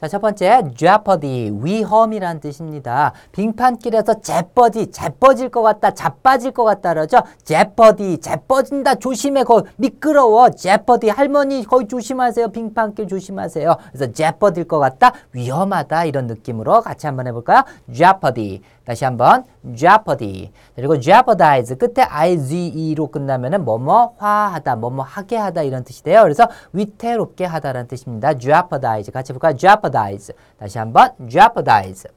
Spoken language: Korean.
자, 첫 번째 jeopardy 위험이란 뜻입니다. 빙판길에서 재빠지 재빠질 것 같다, 자빠질 것 같다 그러죠. jeopardy 재빠진다 조심해 거 미끄러워 jeopardy 할머니 거기 조심하세요 빙판길 조심하세요. 그래서 jeopard일 것 같다 위험하다 이런 느낌으로 같이 한번 해볼까요? jeopardy 다시 한번 jeopardy 그리고 jeopardize 끝에 ize로 끝나면은 뭐뭐 화하다 뭐뭐 하게 하다 이런 뜻이 돼요. 그래서 위태롭게 하다라는 뜻입니다. jeopardize 같이 볼까요? jeopardize 다시 한번 jeopardize